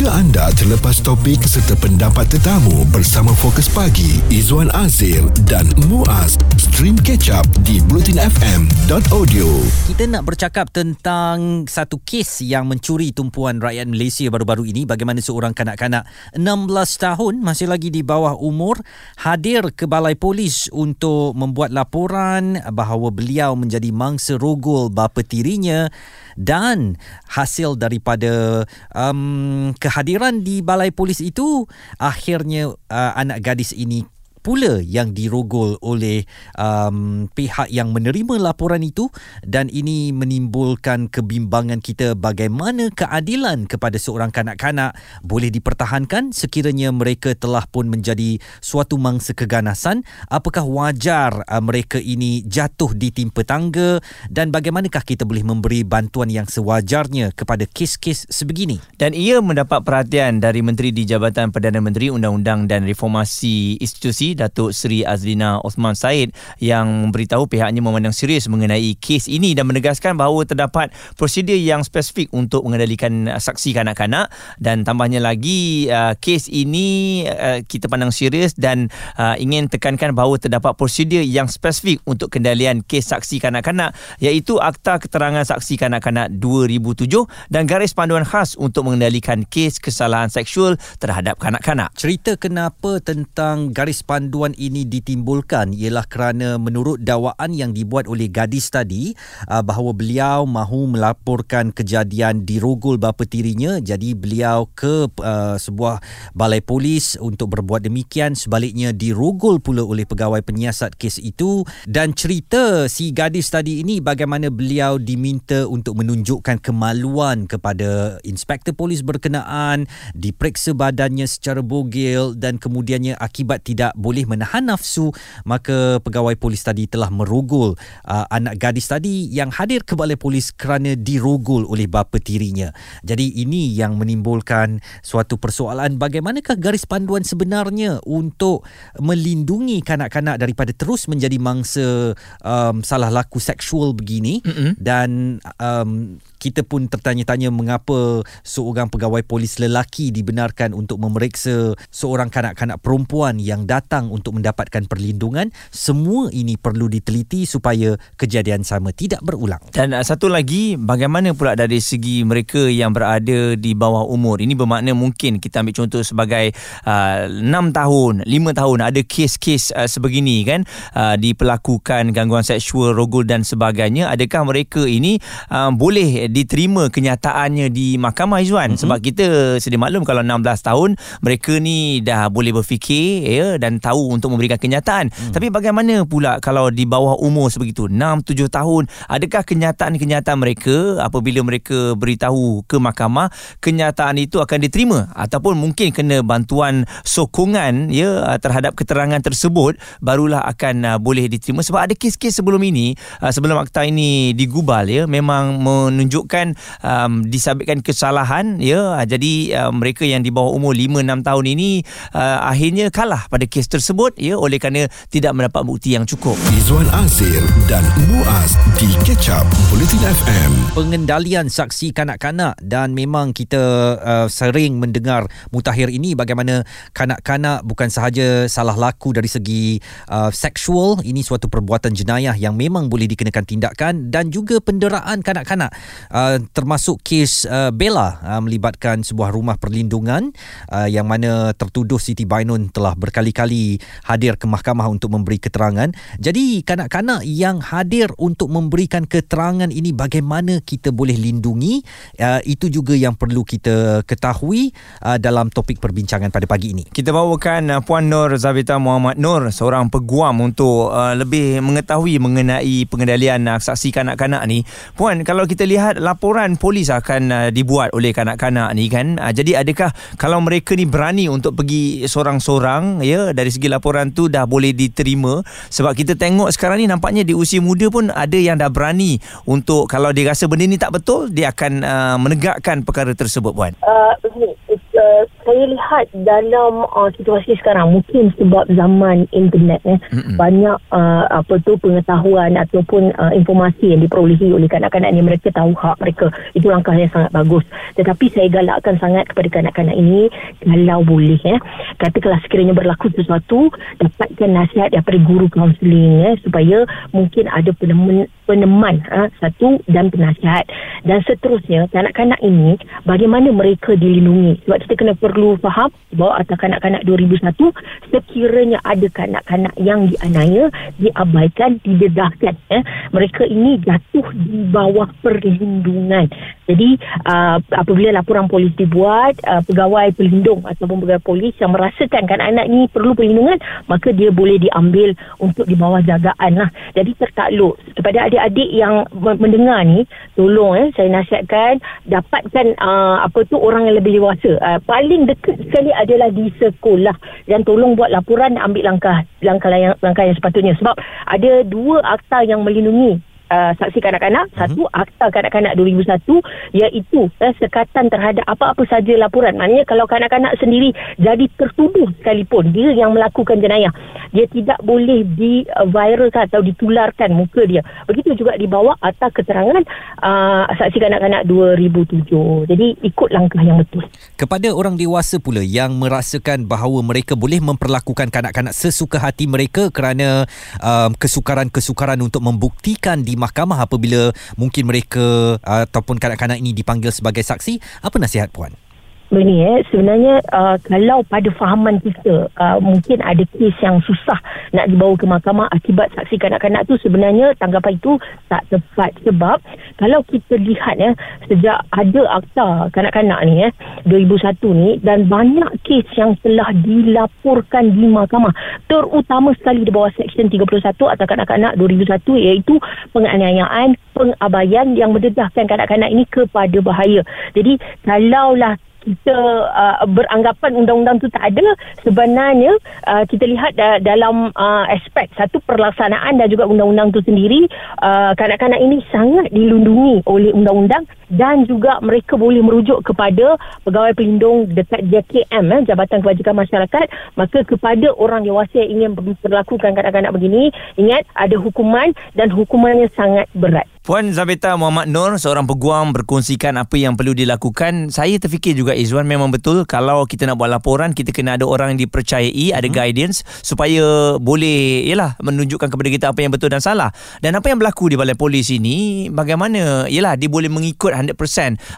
Jika anda terlepas topik serta pendapat tetamu bersama Fokus Pagi, Izwan Azir dan Muaz, stream catch up di blutinfm.audio. Kita nak bercakap tentang satu kes yang mencuri tumpuan rakyat Malaysia baru-baru ini bagaimana seorang kanak-kanak 16 tahun masih lagi di bawah umur hadir ke balai polis untuk membuat laporan bahawa beliau menjadi mangsa rogol bapa tirinya dan hasil daripada um, kehadiran di balai polis itu akhirnya uh, anak gadis ini pula yang dirogol oleh um, pihak yang menerima laporan itu dan ini menimbulkan kebimbangan kita bagaimana keadilan kepada seorang kanak-kanak boleh dipertahankan sekiranya mereka telah pun menjadi suatu mangsa keganasan. Apakah wajar uh, mereka ini jatuh di timpa tangga dan bagaimanakah kita boleh memberi bantuan yang sewajarnya kepada kes-kes sebegini? Dan ia mendapat perhatian dari Menteri di Jabatan Perdana Menteri Undang-Undang dan Reformasi Institusi Datuk Seri Azlina Osman Said yang memberitahu pihaknya memandang serius mengenai kes ini dan menegaskan bahawa terdapat prosedur yang spesifik untuk mengendalikan saksi kanak-kanak dan tambahnya lagi uh, kes ini uh, kita pandang serius dan uh, ingin tekankan bahawa terdapat prosedur yang spesifik untuk kendalian kes saksi kanak-kanak iaitu Akta Keterangan Saksi Kanak-kanak 2007 dan garis panduan khas untuk mengendalikan kes kesalahan seksual terhadap kanak-kanak. Cerita kenapa tentang garis panduan panduan ini ditimbulkan ialah kerana menurut dakwaan yang dibuat oleh gadis tadi uh, bahawa beliau mahu melaporkan kejadian di rogol bapa tirinya. Jadi beliau ke uh, sebuah balai polis untuk berbuat demikian. Sebaliknya dirogol pula oleh pegawai penyiasat kes itu. Dan cerita si gadis tadi ini bagaimana beliau diminta untuk menunjukkan kemaluan kepada inspektor polis berkenaan diperiksa badannya secara bogil dan kemudiannya akibat tidak boleh boleh menahan nafsu maka pegawai polis tadi telah merogol uh, anak gadis tadi yang hadir ke balai polis kerana dirogol oleh bapa tirinya jadi ini yang menimbulkan suatu persoalan bagaimanakah garis panduan sebenarnya untuk melindungi kanak-kanak daripada terus menjadi mangsa um, salah laku seksual begini mm-hmm. dan um, kita pun tertanya-tanya mengapa seorang pegawai polis lelaki dibenarkan untuk memeriksa seorang kanak-kanak perempuan yang datang untuk mendapatkan perlindungan semua ini perlu diteliti supaya kejadian sama tidak berulang. Dan uh, satu lagi bagaimana pula dari segi mereka yang berada di bawah umur? Ini bermakna mungkin kita ambil contoh sebagai uh, 6 tahun 5 tahun ada kes-kes uh, sebegini kan? Uh, diperlakukan gangguan seksual rogol dan sebagainya. Adakah mereka ini uh, boleh diterima kenyataannya di mahkamah Izwan mm-hmm. sebab kita sedia maklum kalau 16 tahun mereka ni dah boleh berfikir ya dan tahu untuk memberikan kenyataan. Mm. tapi bagaimana pula kalau di bawah umur sebegitu 6 7 tahun adakah kenyataan-kenyataan mereka apabila mereka beritahu ke mahkamah kenyataan itu akan diterima? Ataupun mungkin kena bantuan sokongan ya terhadap keterangan tersebut barulah akan uh, boleh diterima. Sebab ada kes-kes sebelum ini uh, sebelum akta ini digubal ya memang menunjuk menunjukkan um, disabitkan kesalahan ya. Jadi uh, mereka yang di bawah umur 5 6 tahun ini uh, akhirnya kalah pada kes tersebut ya oleh kerana tidak mendapat bukti yang cukup. Izwan Azir dan Muaz di Catch Up Bulletin FM pengendalian saksi kanak-kanak dan memang kita uh, sering mendengar mutakhir ini bagaimana kanak-kanak bukan sahaja salah laku dari segi uh, seksual ini suatu perbuatan jenayah yang memang boleh dikenakan tindakan dan juga penderaan kanak-kanak. Uh, termasuk kes uh, Bella uh, melibatkan sebuah rumah perlindungan uh, yang mana tertuduh Siti Bainun telah berkali-kali hadir ke mahkamah untuk memberi keterangan. Jadi kanak-kanak yang hadir untuk memberikan keterangan ini bagaimana kita boleh lindungi uh, itu juga yang perlu kita ketahui uh, dalam topik perbincangan pada pagi ini. Kita bawakan uh, Puan Nur Zavita Muhammad Nur seorang peguam untuk uh, lebih mengetahui mengenai pengendalian uh, saksi kanak-kanak ni. Puan kalau kita lihat laporan polis akan uh, dibuat oleh kanak-kanak ni kan. Uh, jadi adakah kalau mereka ni berani untuk pergi seorang-seorang ya dari segi laporan tu dah boleh diterima sebab kita tengok sekarang ni nampaknya di usia muda pun ada yang dah berani untuk kalau dia rasa benda ni tak betul dia akan uh, menegakkan perkara tersebut puan. Uh, uh, saya lihat dalam uh, situasi sekarang mungkin sebab zaman internet eh mm-hmm. banyak uh, apa tu pengetahuan ataupun uh, informasi yang diperolehi oleh kanak-kanak ni mereka tahu hak mereka. Itu langkah yang sangat bagus. Tetapi saya galakkan sangat kepada kanak-kanak ini kalau boleh eh katakanlah sekiranya berlaku sesuatu dapatkan nasihat daripada guru kaunseling eh supaya mungkin ada peneman peneman ha, satu dan penasihat. Dan seterusnya kanak-kanak ini bagaimana mereka dilindungi? Sebab kita kena perlu faham bahawa atas kanak-kanak 2001 sekiranya ada kanak-kanak yang dianiaya diabaikan didedahkan eh, mereka ini jatuh di bawah perlindungan. Jadi uh, apabila laporan polis dibuat uh, pegawai pelindung ataupun pegawai polis yang merasakan kanak-kanak ini perlu perlindungan maka dia boleh diambil untuk di bawah jagaan lah. Jadi tertakluk kepada adik adik-adik yang mendengar ni tolong eh saya nasihatkan dapatkan uh, apa tu orang yang lebih dewasa. Uh, paling dekat sekali adalah di sekolah. Dan tolong buat laporan ambil langkah langkah yang langkah yang sepatutnya. Sebab ada dua akta yang melindungi uh, saksi kanak-kanak. Uh-huh. satu akta kanak-kanak 2001 iaitu uh, sekatan terhadap apa-apa saja laporan. Maknanya kalau kanak-kanak sendiri jadi tertuduh sekalipun dia yang melakukan jenayah dia tidak boleh di viralkan atau ditularkan muka dia. Begitu juga di bawah akta keterangan uh, saksi kanak-kanak 2007 jadi ikut langkah yang betul. Kepada orang dewasa pula yang merasakan bahawa mereka boleh memperlakukan kanak-kanak sesuka hati mereka kerana um, kesukaran-kesukaran untuk membuktikan di mahkamah apabila mungkin mereka ataupun kanak-kanak ini dipanggil sebagai saksi. Apa nasihat puan Begini eh, sebenarnya uh, kalau pada fahaman kita uh, mungkin ada kes yang susah nak dibawa ke mahkamah akibat saksi kanak-kanak tu sebenarnya tanggapan itu tak tepat sebab kalau kita lihat ya sejak ada akta kanak-kanak ni eh 2001 ni dan banyak kes yang telah dilaporkan di mahkamah terutama sekali di bawah seksyen 31 atau kanak-kanak 2001 iaitu penganiayaan pengabaian yang mendedahkan kanak-kanak ini kepada bahaya. Jadi kalaulah kita uh, beranggapan undang-undang tu tak ada sebenarnya uh, kita lihat da- dalam uh, aspek satu perlaksanaan dan juga undang-undang tu sendiri uh, kanak-kanak ini sangat dilindungi oleh undang-undang dan juga mereka boleh merujuk kepada pegawai pelindung dekat JKM eh, Jabatan Kebajikan Masyarakat. Maka kepada orang dewasa yang ingin memperlakukan kanak-kanak begini ingat ada hukuman dan hukumannya sangat berat Puan Zabeta Muhammad Nur seorang peguam berkongsikan apa yang perlu dilakukan. Saya terfikir juga Izwan memang betul kalau kita nak buat laporan kita kena ada orang yang dipercayai, ada hmm. guidance supaya boleh yalah menunjukkan kepada kita apa yang betul dan salah. Dan apa yang berlaku di balai polis ini bagaimana yalah dia boleh mengikut 100%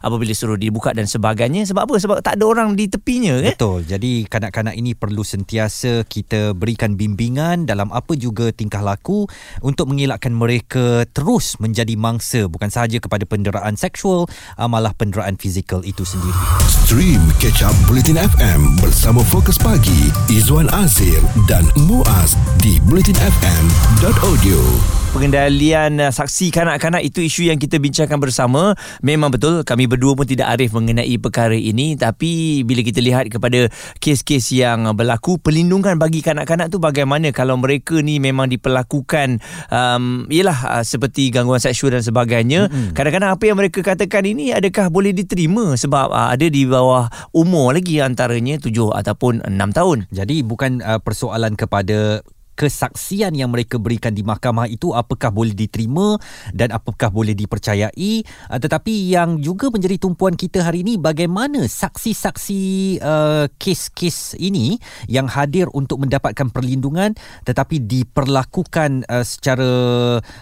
apabila suruh dibuka dan sebagainya sebab apa? Sebab tak ada orang di tepinya kan? Betul. Jadi kanak-kanak ini perlu sentiasa kita berikan bimbingan dalam apa juga tingkah laku untuk mengelakkan mereka terus menjadi menjadi mangsa bukan sahaja kepada penderaan seksual uh, malah penderaan fizikal itu sendiri. Stream Catch Up Bulletin FM bersama Fokus Pagi Izwan Azir dan Muaz di bulletinfm.audio pengendalian uh, saksi kanak-kanak itu isu yang kita bincangkan bersama. Memang betul kami berdua pun tidak arif mengenai perkara ini. Tapi bila kita lihat kepada kes-kes yang berlaku perlindungan bagi kanak-kanak tu bagaimana? Kalau mereka ni memang diperlakukan um, yelah uh, seperti gangguan seksual dan sebagainya mm-hmm. kadang-kadang apa yang mereka katakan ini adakah boleh diterima? Sebab uh, ada di bawah umur lagi antaranya 7 ataupun 6 tahun. Jadi bukan uh, persoalan kepada kesaksian yang mereka berikan di mahkamah itu apakah boleh diterima dan apakah boleh dipercayai. Uh, tetapi yang juga menjadi tumpuan kita hari ini bagaimana saksi-saksi uh, kes-kes ini yang hadir untuk mendapatkan perlindungan tetapi diperlakukan uh, secara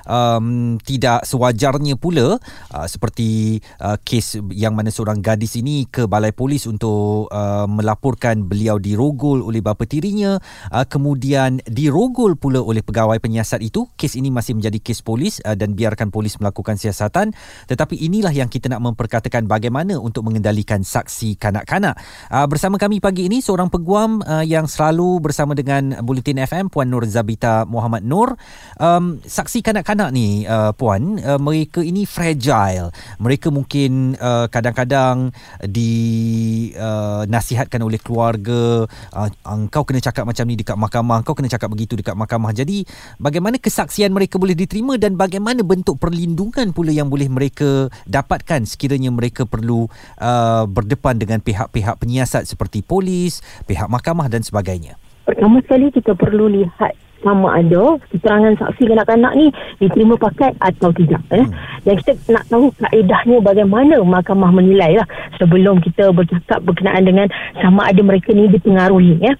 um, tidak sewajarnya pula uh, seperti uh, kes yang mana seorang gadis ini ke balai polis untuk uh, melaporkan beliau dirogol oleh bapa tirinya uh, kemudian dirogol dirogol pula oleh pegawai penyiasat itu. Kes ini masih menjadi kes polis uh, dan biarkan polis melakukan siasatan. Tetapi inilah yang kita nak memperkatakan bagaimana untuk mengendalikan saksi kanak-kanak. Uh, bersama kami pagi ini seorang peguam uh, yang selalu bersama dengan Bulletin FM Puan Nur Zabita Muhammad Nur. Um, saksi kanak-kanak ni uh, Puan uh, mereka ini fragile. Mereka mungkin uh, kadang-kadang dinasihatkan uh, oleh keluarga uh, engkau kena cakap macam ni dekat mahkamah engkau kena cakap begitu itu dekat mahkamah. Jadi bagaimana kesaksian mereka boleh diterima dan bagaimana bentuk perlindungan pula yang boleh mereka dapatkan sekiranya mereka perlu uh, berdepan dengan pihak-pihak penyiasat seperti polis, pihak mahkamah dan sebagainya. Pertama sekali kita perlu lihat sama ada keterangan saksi kanak-kanak ni diterima pakai atau tidak eh. Hmm. Dan kita nak tahu kaedahnya bagaimana mahkamah menilai lah sebelum kita bercakap berkenaan dengan sama ada mereka ni dipengaruhi ya.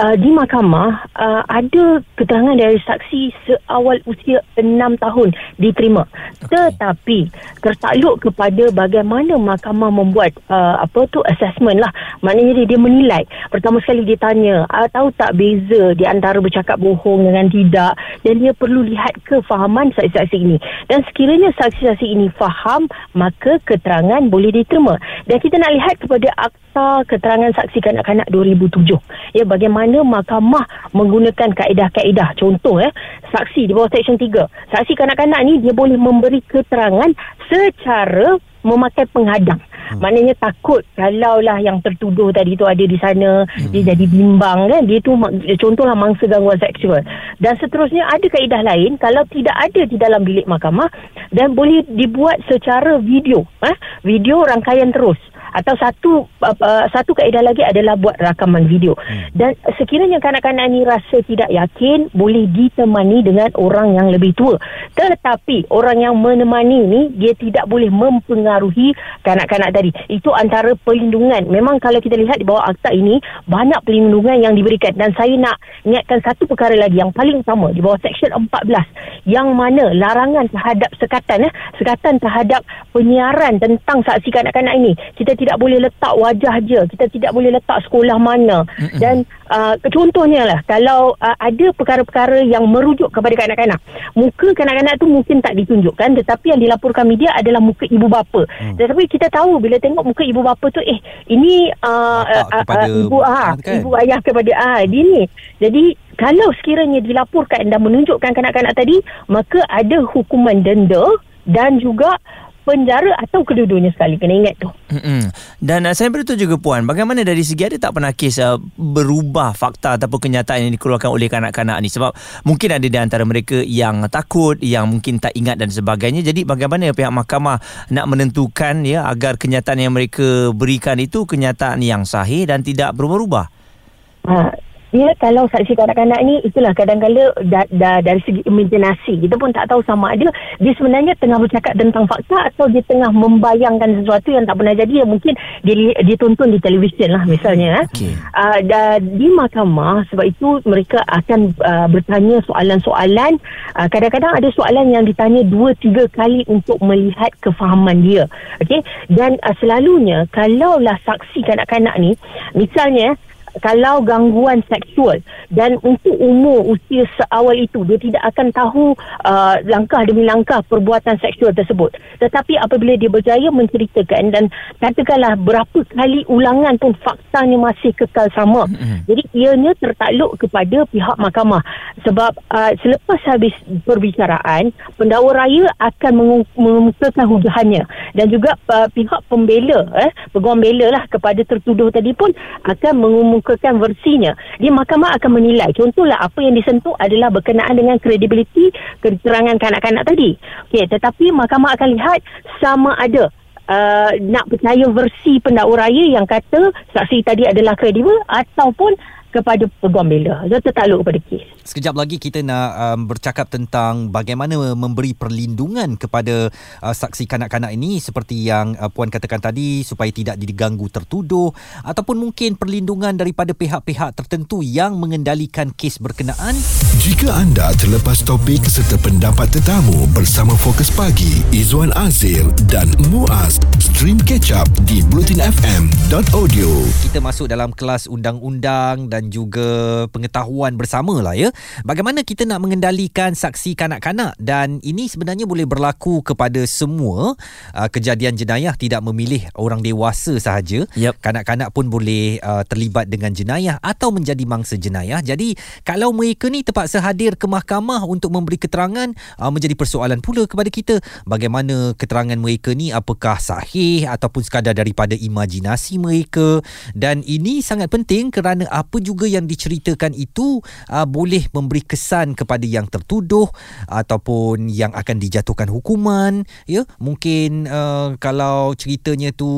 Uh, di mahkamah uh, ada keterangan dari saksi seawal usia 6 tahun diterima. Okay. Tetapi tertakluk kepada bagaimana mahkamah membuat uh, apa tu assessment lah. Maknanya dia, dia menilai. Pertama sekali dia tanya, uh, tahu tak beza di antara bercakap bohong bohong dengan tidak dan dia perlu lihat kefahaman saksi-saksi ini. Dan sekiranya saksi-saksi ini faham maka keterangan boleh diterima. Dan kita nak lihat kepada akta keterangan saksi kanak-kanak 2007 ya bagaimana mahkamah menggunakan kaedah-kaedah. Contoh ya saksi di bawah section 3 saksi kanak-kanak ni dia boleh memberi keterangan secara memakai penghadang Hmm. Maknanya takut kalau lah yang tertuduh tadi tu ada di sana, hmm. dia jadi bimbang kan. Dia tu contohlah mangsa gangguan seksual. Dan seterusnya ada kaedah lain kalau tidak ada di dalam bilik mahkamah dan boleh dibuat secara video. Eh? Video rangkaian terus atau satu uh, satu kaedah lagi adalah buat rakaman video. Hmm. dan sekiranya kanak-kanak ni rasa tidak yakin boleh ditemani dengan orang yang lebih tua. Tetapi orang yang menemani ni dia tidak boleh mempengaruhi kanak-kanak tadi. Itu antara perlindungan. Memang kalau kita lihat di bawah akta ini banyak perlindungan yang diberikan. Dan saya nak ingatkan satu perkara lagi yang paling utama di bawah section 14 yang mana larangan terhadap sekatan eh, sekatan terhadap penyiaran tentang saksi kanak-kanak ini. Kita tidak boleh letak wajah je kita tidak boleh letak sekolah mana Mm-mm. dan uh, contohnya lah kalau uh, ada perkara-perkara yang merujuk kepada kanak-kanak muka kanak-kanak tu mungkin tak ditunjukkan tetapi yang dilaporkan media adalah muka ibu bapa mm. tetapi kita tahu bila tengok muka ibu bapa tu eh ini uh, uh, uh, ibu ah kan? ibu ayah kepada ah dia ni jadi kalau sekiranya dilaporkan dan menunjukkan kanak-kanak tadi maka ada hukuman denda dan juga penjara atau kedua-duanya sekali kena ingat tu. Mm-hmm. Dan uh, saya beritahu juga puan, bagaimana dari segi ada tak pernah kes uh, berubah fakta ataupun kenyataan yang dikeluarkan oleh kanak-kanak ni sebab mungkin ada di antara mereka yang takut, yang mungkin tak ingat dan sebagainya. Jadi bagaimana pihak mahkamah nak menentukan ya agar kenyataan yang mereka berikan itu kenyataan yang sahih dan tidak berubah-ubah? Ha, Ya, kalau saksi kanak-kanak ni itulah kadang-kadang da, da, dari segi imaginasi. Kita pun tak tahu sama ada. Dia sebenarnya tengah bercakap tentang fakta atau dia tengah membayangkan sesuatu yang tak pernah jadi yang mungkin dia di televisyen lah misalnya eh. okay. uh, da, di mahkamah sebab itu mereka akan uh, bertanya soalan-soalan. Uh, kadang-kadang ada soalan yang ditanya dua tiga kali untuk melihat kefahaman dia. Okey? Dan uh, selalunya kalaulah saksi kanak-kanak ni misalnya kalau gangguan seksual dan untuk umur usia seawal itu dia tidak akan tahu uh, langkah demi langkah perbuatan seksual tersebut. Tetapi apabila dia berjaya menceritakan dan katakanlah berapa kali ulangan pun faktanya masih kekal sama mm-hmm. jadi ianya tertakluk kepada pihak mahkamah. Sebab uh, selepas habis perbicaraan pendakwa raya akan mengemukakan hujahannya dan juga uh, pihak pembela eh, peguam bela lah kepada tertuduh tadi pun akan mengumumkan mengemukakan versinya di mahkamah akan menilai. Contohlah apa yang disentuh adalah berkenaan dengan kredibiliti keterangan kanak-kanak tadi. Okey tetapi mahkamah akan lihat sama ada Uh, nak percaya versi pendakwa raya yang kata saksi tadi adalah kredibel ataupun kepada peguam bela. Dia tertakluk kepada kes. Sekejap lagi kita nak um, bercakap tentang bagaimana memberi perlindungan kepada uh, saksi kanak-kanak ini seperti yang uh, puan katakan tadi supaya tidak diganggu tertuduh ataupun mungkin perlindungan daripada pihak-pihak tertentu yang mengendalikan kes berkenaan. Jika anda terlepas topik serta pendapat tetamu bersama Fokus Pagi Izwan Azir dan Muaz stream catch up di blutinfm.audio. Kita masuk dalam kelas undang-undang dan dan juga pengetahuan bersama lah ya. Bagaimana kita nak mengendalikan saksi kanak-kanak dan ini sebenarnya boleh berlaku kepada semua uh, kejadian jenayah tidak memilih orang dewasa sahaja. Yep. Kanak-kanak pun boleh uh, terlibat dengan jenayah atau menjadi mangsa jenayah. Jadi kalau mereka ni terpaksa hadir ke mahkamah untuk memberi keterangan uh, menjadi persoalan pula kepada kita bagaimana keterangan mereka ni apakah sahih ataupun sekadar daripada imajinasi mereka dan ini sangat penting kerana apa juga yang diceritakan itu uh, boleh memberi kesan kepada yang tertuduh ataupun yang akan dijatuhkan hukuman ya. Mungkin uh, kalau ceritanya tu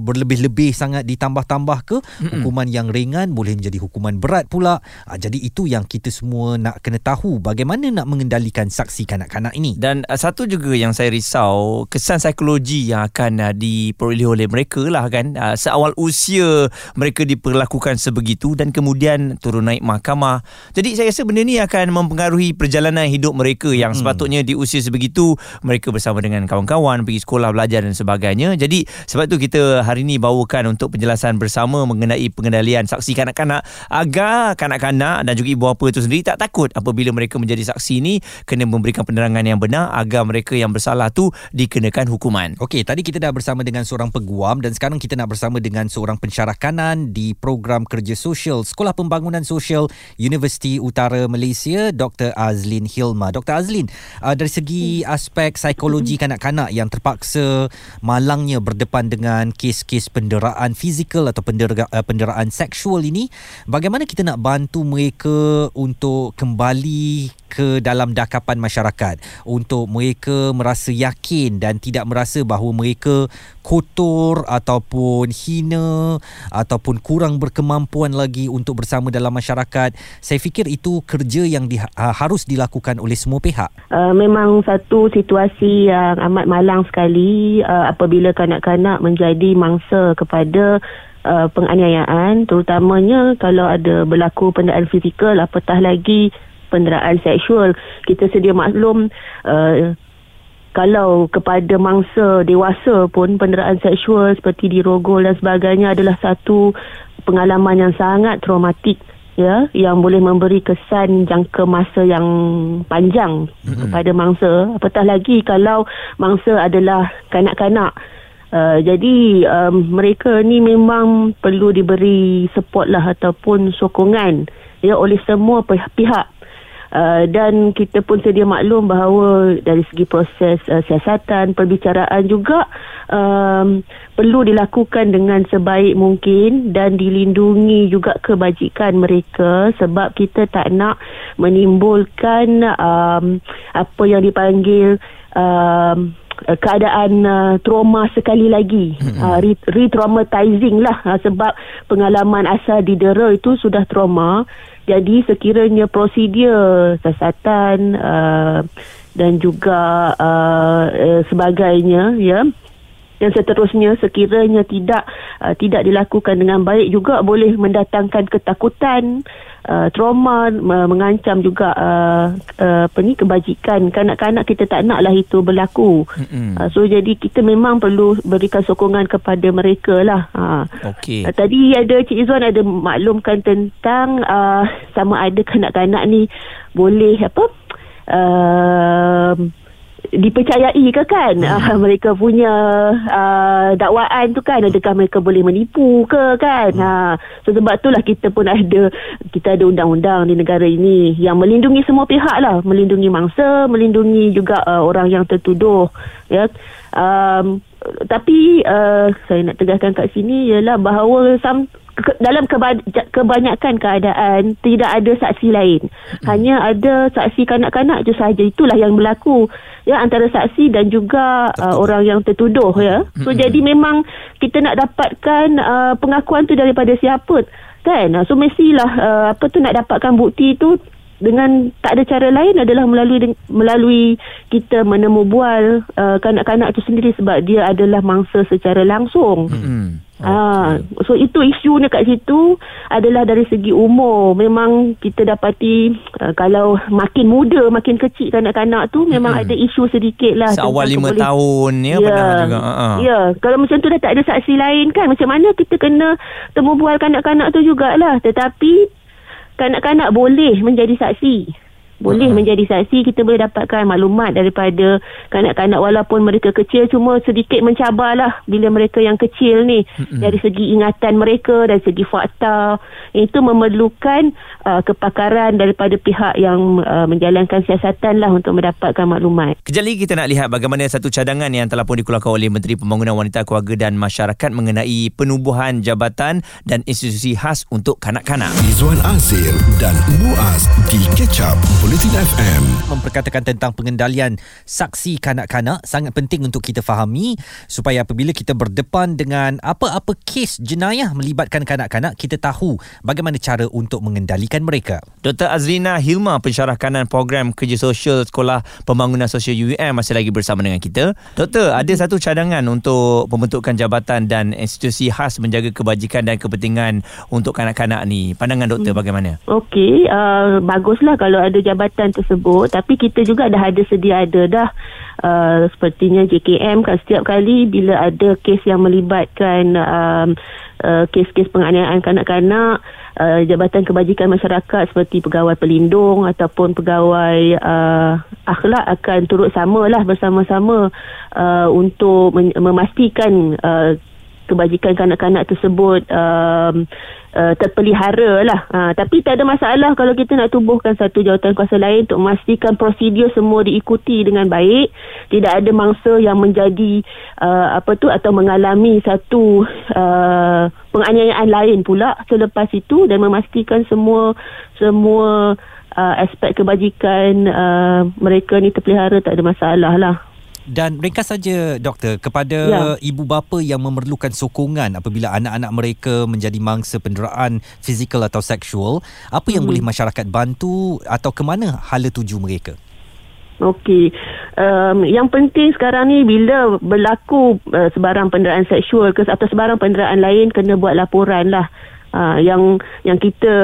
berlebih-lebih sangat ditambah-tambah ke mm-hmm. hukuman yang ringan boleh menjadi hukuman berat pula. Uh, jadi itu yang kita semua nak kena tahu bagaimana nak mengendalikan saksi kanak-kanak ini. Dan uh, satu juga yang saya risau kesan psikologi yang akan uh, diperoleh oleh mereka lah kan. Uh, seawal usia mereka diperlakukan sebegitu dan kemudian turun naik mahkamah jadi saya rasa benda ni akan mempengaruhi perjalanan hidup mereka yang hmm. sepatutnya di usia sebegitu mereka bersama dengan kawan-kawan pergi sekolah belajar dan sebagainya jadi sebab tu kita hari ini bawakan untuk penjelasan bersama mengenai pengendalian saksi kanak-kanak agar kanak-kanak dan juga ibu bapa itu sendiri tak takut apabila mereka menjadi saksi ini kena memberikan penerangan yang benar agar mereka yang bersalah tu dikenakan hukuman. Okey, tadi kita dah bersama dengan seorang peguam dan sekarang kita nak bersama dengan seorang pensyarah kanan di program kerja sosial Sekolah Pembangunan Sosial Universiti Utara Malaysia, Dr. Azlin Hilma. Dr. Azlin, uh, dari segi aspek psikologi kanak-kanak yang terpaksa malangnya berdepan dengan kes-kes penderaan fizikal atau pendera- uh, penderaan seksual ini, bagaimana kita nak bantu mereka untuk kembali ke dalam dakapan masyarakat. Untuk mereka merasa yakin dan tidak merasa bahawa mereka kotor ataupun hina ataupun kurang berkemampuan lagi untuk bersama dalam masyarakat saya fikir itu kerja yang di, uh, harus dilakukan oleh semua pihak. Uh, memang satu situasi yang amat malang sekali uh, apabila kanak-kanak menjadi mangsa kepada uh, penganiayaan terutamanya kalau ada berlaku penderaan fizikal apatah lagi penderaan seksual. Kita sedia maklum uh, kalau kepada mangsa dewasa pun penderaan seksual seperti dirogol dan sebagainya adalah satu pengalaman yang sangat traumatik ya yang boleh memberi kesan jangka masa yang panjang mm-hmm. kepada mangsa. Apatah lagi kalau mangsa adalah kanak-kanak. Uh, jadi um, mereka ni memang perlu diberi support lah ataupun sokongan ya oleh semua pihak Uh, dan kita pun sedia maklum bahawa dari segi proses uh, siasatan perbicaraan juga um, perlu dilakukan dengan sebaik mungkin dan dilindungi juga kebajikan mereka sebab kita tak nak menimbulkan um, apa yang dipanggil um, uh, keadaan uh, trauma sekali lagi. Uh, re-traumatizing lah. Uh, sebab pengalaman asal didera itu sudah trauma. Jadi sekiranya prosedur siasatan uh, dan juga uh, uh, sebagainya ya dan seterusnya sekiranya tidak uh, tidak dilakukan dengan baik juga boleh mendatangkan ketakutan uh, trauma uh, mengancam juga uh, uh, apa ni kebajikan kanak-kanak kita tak naklah itu berlaku mm-hmm. uh, so jadi kita memang perlu berikan sokongan kepada mereka lah uh. okay. uh, tadi ada Cik Izzuan ada maklumkan tentang uh, sama ada kanak-kanak ni boleh apa uh, dipercayai ke kan? Hmm. uh, mereka punya uh, dakwaan tu kan? Adakah mereka boleh menipu ke kan? Hmm. uh, so sebab itulah kita pun ada kita ada undang-undang di negara ini yang melindungi semua pihak lah. Melindungi mangsa melindungi juga uh, orang yang tertuduh. Ya. Um, tapi uh, saya nak tegaskan kat sini ialah bahawa some ke, dalam keba, kebanyakan keadaan tidak ada saksi lain. Hmm. Hanya ada saksi kanak-kanak je saja. Itulah yang berlaku ya antara saksi dan juga uh, orang yang tertuduh ya. So hmm. jadi memang kita nak dapatkan uh, pengakuan tu daripada siapa kan. So mestilah uh, apa tu nak dapatkan bukti tu dengan tak ada cara lain adalah melalui melalui kita menemu bual uh, kanak-kanak tu sendiri sebab dia adalah mangsa secara langsung. Hmm. Ah, so itu isunya kat situ adalah dari segi umur. Memang kita dapati uh, kalau makin muda, makin kecil kanak-kanak tu memang hmm. ada isu sedikit lah. Seawal lima boleh... tahun ya, ya juga. Uh-huh. Ya, kalau macam tu dah tak ada saksi lain kan. Macam mana kita kena temu bual kanak-kanak tu jugalah. Tetapi kanak-kanak boleh menjadi saksi. Boleh uh-huh. menjadi saksi kita boleh dapatkan maklumat daripada kanak-kanak walaupun mereka kecil cuma sedikit mencabarlah bila mereka yang kecil ni uh-huh. dari segi ingatan mereka dari segi fakta itu memerlukan uh, kepakaran daripada pihak yang uh, menjalankan siasatan lah untuk mendapatkan maklumat. Kejap lagi kita nak lihat bagaimana satu cadangan yang telah pun dikeluarkan oleh Menteri Pembangunan Wanita Keluarga dan Masyarakat mengenai penubuhan jabatan dan institusi khas untuk kanak-kanak. Izwan Azir dan Muaz di Ketchup Bulletin FM memperkatakan tentang pengendalian saksi kanak-kanak sangat penting untuk kita fahami supaya apabila kita berdepan dengan apa-apa kes jenayah melibatkan kanak-kanak kita tahu bagaimana cara untuk mengendalikan mereka. Dr. Azrina Hilma pensyarah kanan program kerja sosial Sekolah Pembangunan Sosial UUM masih lagi bersama dengan kita. Doktor, ada satu cadangan untuk pembentukan jabatan dan institusi khas menjaga kebajikan dan kepentingan untuk kanak-kanak ni. Pandangan doktor hmm. bagaimana? Okey, uh, baguslah kalau ada jabatan jabatan tersebut tapi kita juga dah ada sedia ada dah. Uh, sepertinya JKM kan setiap kali bila ada kes yang melibatkan um, uh, kes-kes penganiayaan kanak-kanak uh, jabatan kebajikan masyarakat seperti pegawai pelindung ataupun pegawai uh, akhlak akan turut samalah bersama-sama uh, untuk memastikan uh, kebajikan kanak-kanak tersebut uh, terpelihara lah. Uh, tapi tak ada masalah kalau kita nak tubuhkan satu jawatan kuasa lain untuk memastikan prosedur semua diikuti dengan baik. Tidak ada mangsa yang menjadi uh, apa tu atau mengalami satu uh, penganiayaan lain pula selepas itu dan memastikan semua semua uh, aspek kebajikan uh, mereka ni terpelihara tak ada masalah lah. Dan mereka saja doktor kepada ya. ibu bapa yang memerlukan sokongan apabila anak-anak mereka menjadi mangsa penderaan fizikal atau seksual, apa yang hmm. boleh masyarakat bantu atau ke mana hala tuju mereka? Okey. Um, yang penting sekarang ni bila berlaku uh, sebarang penderaan seksual ke atau sebarang penderaan lain kena buat laporan lah. Uh, yang yang kita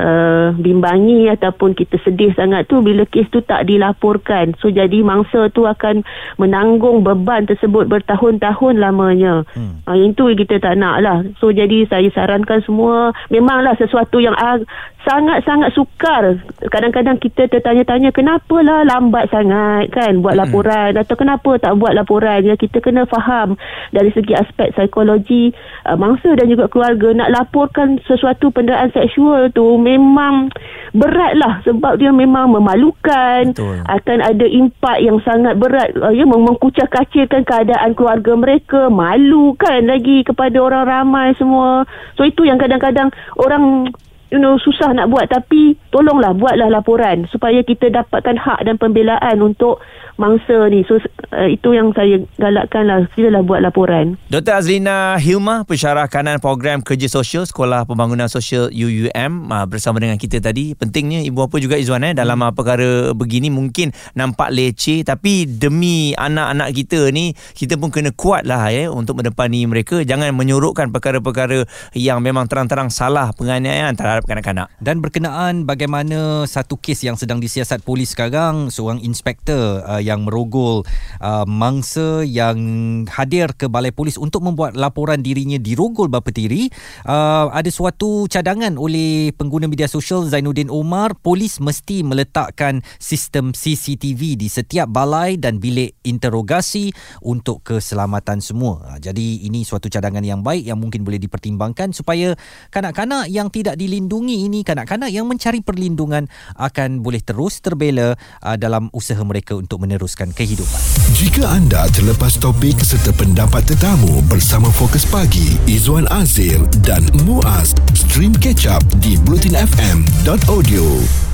uh, bimbangi ataupun kita sedih sangat tu bila kes tu tak dilaporkan. So jadi mangsa tu akan menanggung beban tersebut bertahun-tahun lamanya. Hmm. uh, yang tu kita tak nak lah so jadi saya sarankan semua memanglah sesuatu yang uh, sangat-sangat sukar. Kadang-kadang kita tertanya-tanya kenapa lah lambat sangat kan buat hmm. laporan? Atau kenapa tak buat laporan? Ya kita kena faham dari segi aspek psikologi uh, mangsa dan juga keluarga nak laporkan sesuatu penderaan seksual tu memang berat lah sebab dia memang memalukan. Betul. akan ada impak yang sangat berat. Uh, ya mengkucak kacirkan keadaan keluarga mereka malu kan lagi kepada orang ramai semua. So itu yang kadang-kadang orang you know susah nak buat tapi tolonglah buatlah laporan supaya kita dapatkan hak dan pembelaan untuk mangsa ni. So uh, itu yang saya galakkan lah. Silalah buat laporan. Dr. Azrina Hilma, pensyarah kanan program kerja sosial Sekolah Pembangunan Sosial UUM uh, bersama dengan kita tadi. Pentingnya ibu apa juga Izwan eh, dalam uh, perkara begini mungkin nampak leceh tapi demi anak-anak kita ni kita pun kena kuat lah eh, untuk mendepani mereka. Jangan menyuruhkan perkara-perkara yang memang terang-terang salah penganiayaan terhadap kanak-kanak. Dan berkenaan bagaimana satu kes yang sedang disiasat polis sekarang, seorang inspektor uh, yang merogol uh, mangsa yang hadir ke balai polis untuk membuat laporan dirinya dirogol bapa tiri uh, ada suatu cadangan oleh pengguna media sosial Zainuddin Omar polis mesti meletakkan sistem CCTV di setiap balai dan bilik interogasi untuk keselamatan semua uh, jadi ini suatu cadangan yang baik yang mungkin boleh dipertimbangkan supaya kanak-kanak yang tidak dilindungi ini kanak-kanak yang mencari perlindungan akan boleh terus terbela uh, dalam usaha mereka untuk meneruskan kehidupan. Jika anda terlepas topik serta pendapat tetamu bersama Fokus Pagi, Izwan Azir dan Muaz, stream catch up di blutinfm.audio.